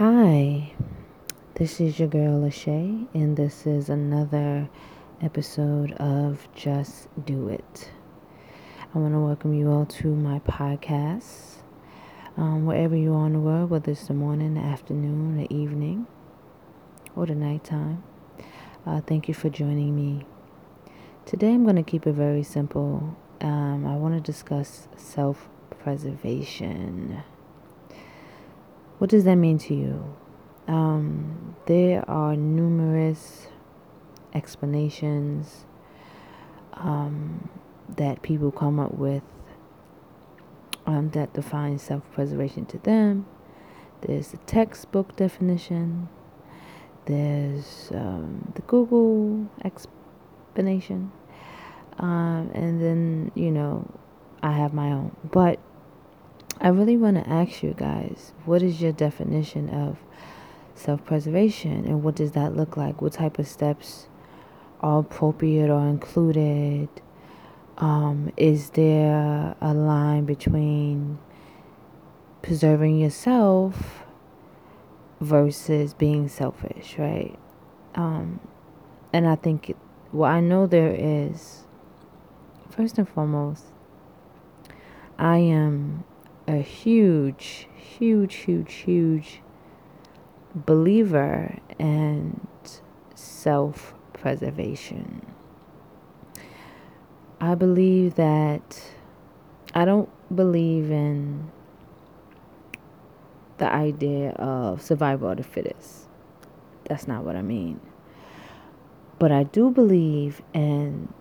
Hi, this is your girl Lachey, and this is another episode of Just Do It. I want to welcome you all to my podcast. Um, wherever you are in the world, whether it's the morning, the afternoon, the evening, or the nighttime, uh, thank you for joining me. Today I'm going to keep it very simple. Um, I want to discuss self preservation. What does that mean to you? Um, there are numerous explanations um, that people come up with um, that define self preservation to them. There's the textbook definition, there's um, the Google explanation, um, and then, you know, I have my own. But I really want to ask you guys what is your definition of self preservation and what does that look like? What type of steps are appropriate or included? Um, is there a line between preserving yourself versus being selfish, right? Um, and I think, well, I know there is, first and foremost, I am a huge, huge, huge, huge believer and self preservation. I believe that I don't believe in the idea of survival of the fittest. That's not what I mean. But I do believe in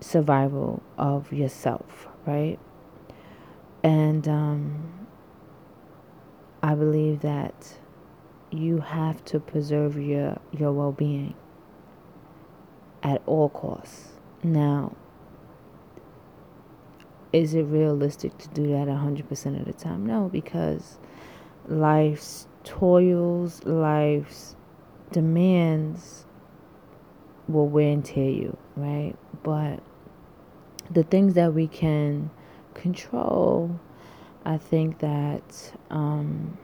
survival of yourself, right? And um, I believe that you have to preserve your, your well being at all costs. Now, is it realistic to do that 100% of the time? No, because life's toils, life's demands will wear and tear you, right? But the things that we can control, I think that um,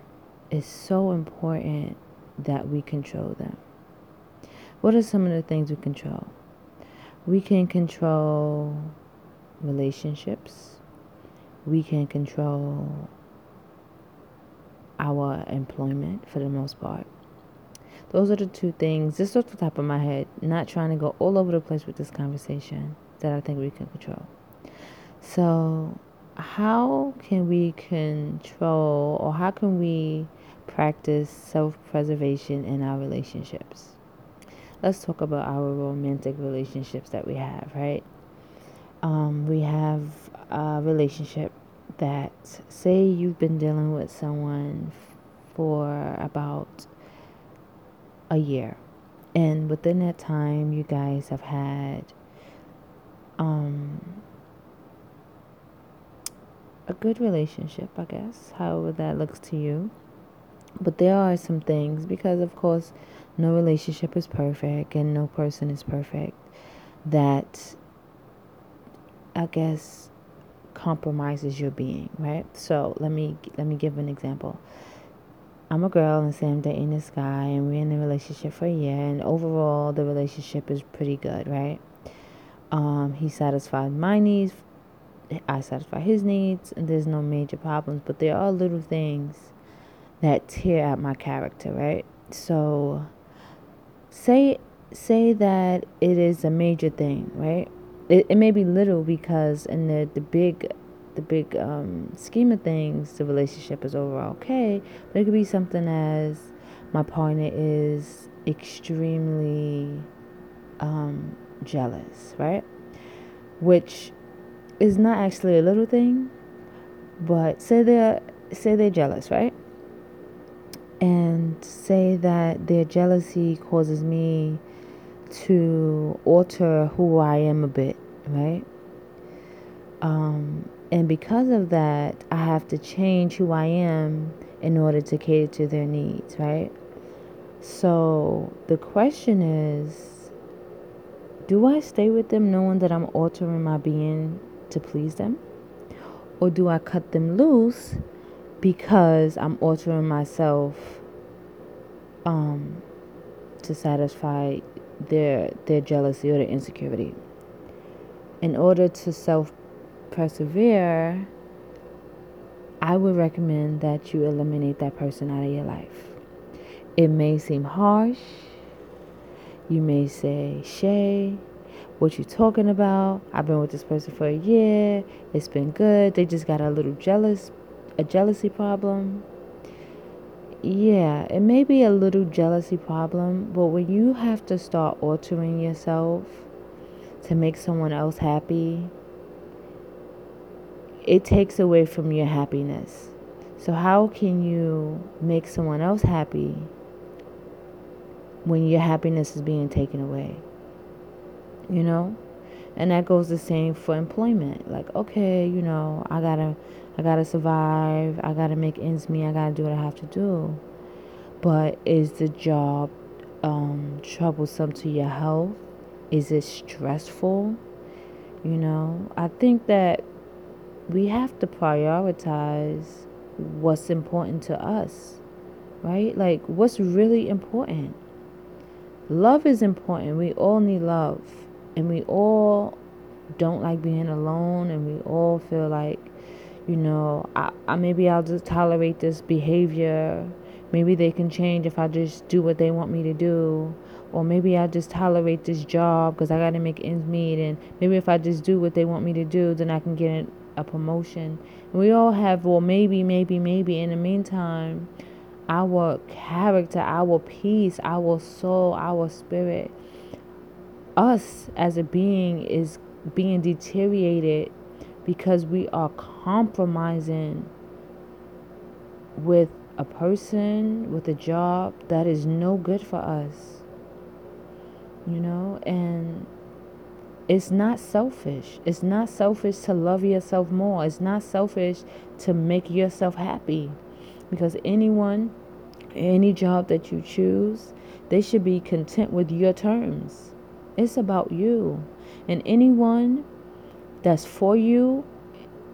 is so important that we control them. What are some of the things we control? We can control relationships. We can control our employment for the most part. Those are the two things, just off the top of my head, not trying to go all over the place with this conversation, that I think we can control. So, how can we control or how can we practice self preservation in our relationships? Let's talk about our romantic relationships that we have, right? Um, we have a relationship that, say, you've been dealing with someone for about a year, and within that time, you guys have had um, a good relationship, I guess, however that looks to you. But there are some things, because of course, no relationship is perfect and no person is perfect, that I guess compromises your being, right? So let me let me give an example. I'm a girl and say I'm dating this guy and we're in a relationship for a year and overall the relationship is pretty good, right? Um, he satisfied my needs I satisfy his needs and there's no major problems, but there are little things that tear at my character, right? So say say that it is a major thing, right? It, it may be little because in the, the big the big um, scheme of things, the relationship is overall okay. But it could be something as my partner is extremely um, jealous, right? Which is not actually a little thing, but say they're say they're jealous, right? And say that their jealousy causes me to alter who I am a bit, right? Um, and because of that, I have to change who I am in order to cater to their needs, right? So the question is do I stay with them knowing that I'm altering my being to please them? Or do I cut them loose because I'm altering myself um, to satisfy their their jealousy or their insecurity. In order to self persevere, I would recommend that you eliminate that person out of your life. It may seem harsh. You may say, Shay, what you talking about? I've been with this person for a year. It's been good. They just got a little jealous, a jealousy problem. Yeah, it may be a little jealousy problem, but when you have to start altering yourself to make someone else happy, it takes away from your happiness. So, how can you make someone else happy when your happiness is being taken away? You know? And that goes the same for employment. Like, okay, you know, I gotta I gotta survive. I gotta make ends meet. I gotta do what I have to do. But is the job um, troublesome to your health? Is it stressful? You know, I think that we have to prioritize what's important to us, right? Like, what's really important? Love is important. We all need love. And we all don't like being alone. And we all feel like you know, I, I maybe I'll just tolerate this behavior. Maybe they can change if I just do what they want me to do. Or maybe I'll just tolerate this job because I got to make ends meet. And maybe if I just do what they want me to do, then I can get a promotion. And we all have, well, maybe, maybe, maybe. In the meantime, our character, our peace, our soul, our spirit, us as a being is being deteriorated because we are compromising with a person, with a job that is no good for us. You know, and it's not selfish. It's not selfish to love yourself more. It's not selfish to make yourself happy. Because anyone, any job that you choose, they should be content with your terms. It's about you. And anyone that's for you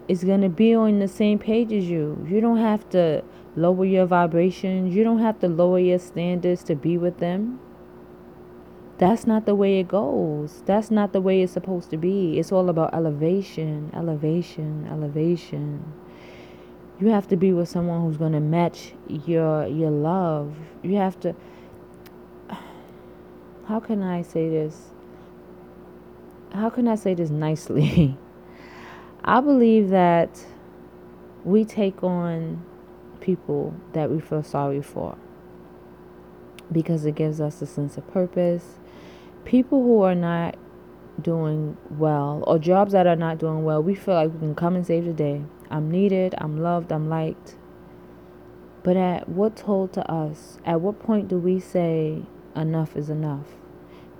is going to be on the same page as you. You don't have to lower your vibrations, you don't have to lower your standards to be with them. That's not the way it goes. That's not the way it's supposed to be. It's all about elevation, elevation, elevation. You have to be with someone who's going to match your your love. You have to How can I say this? How can I say this nicely? I believe that we take on people that we feel sorry for because it gives us a sense of purpose. People who are not doing well or jobs that are not doing well, we feel like we can come and save the day. I'm needed, I'm loved, I'm liked. But at what toll to us? At what point do we say enough is enough?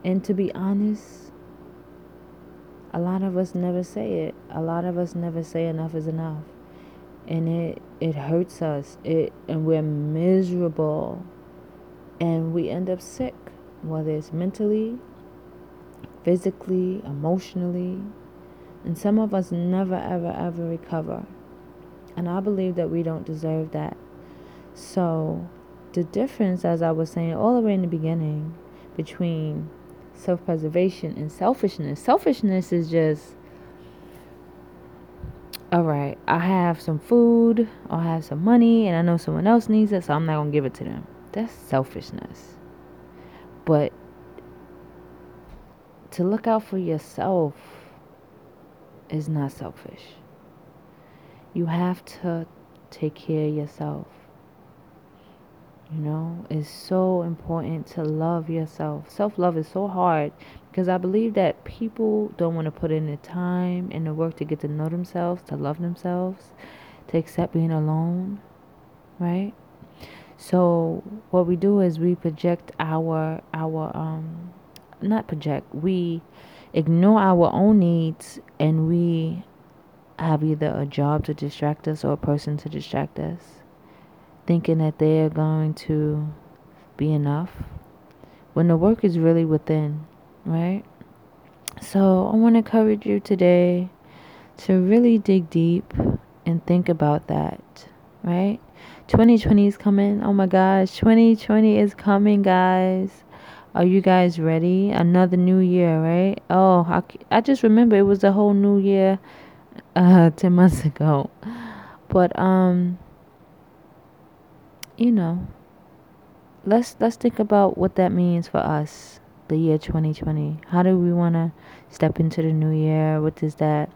And to be honest, a lot of us never say it. A lot of us never say enough is enough. And it it hurts us. It and we're miserable. And we end up sick, whether it's mentally, physically, emotionally. And some of us never ever ever recover. And I believe that we don't deserve that. So, the difference as I was saying all the way in the beginning between self preservation and selfishness. Selfishness is just, all right, I have some food, I have some money, and I know someone else needs it, so I'm not going to give it to them. That's selfishness. But to look out for yourself is not selfish. You have to take care of yourself. You know, it's so important to love yourself. Self love is so hard because I believe that people don't want to put in the time and the work to get to know themselves, to love themselves, to accept being alone, right? So what we do is we project our our um not project, we ignore our own needs and we have either a job to distract us or a person to distract us thinking that they are going to be enough when the work is really within, right? So I want to encourage you today to really dig deep and think about that. right? 2020 is coming. Oh my gosh, 2020 is coming, guys. Are you guys ready? Another new year, right? Oh, I, I just remember it was a whole new year uh 10 months ago. But um you know, let's let's think about what that means for us, the year 2020. How do we want to step into the new year? What does that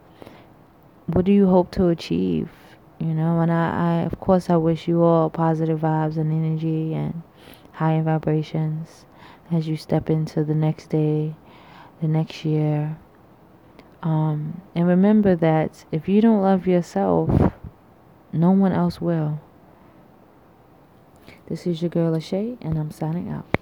what do you hope to achieve? You know, and I, I of course I wish you all positive vibes and energy and high vibrations as you step into the next day, the next year. Um, and remember that if you don't love yourself, no one else will. This is your girl Ashay, and I'm signing out.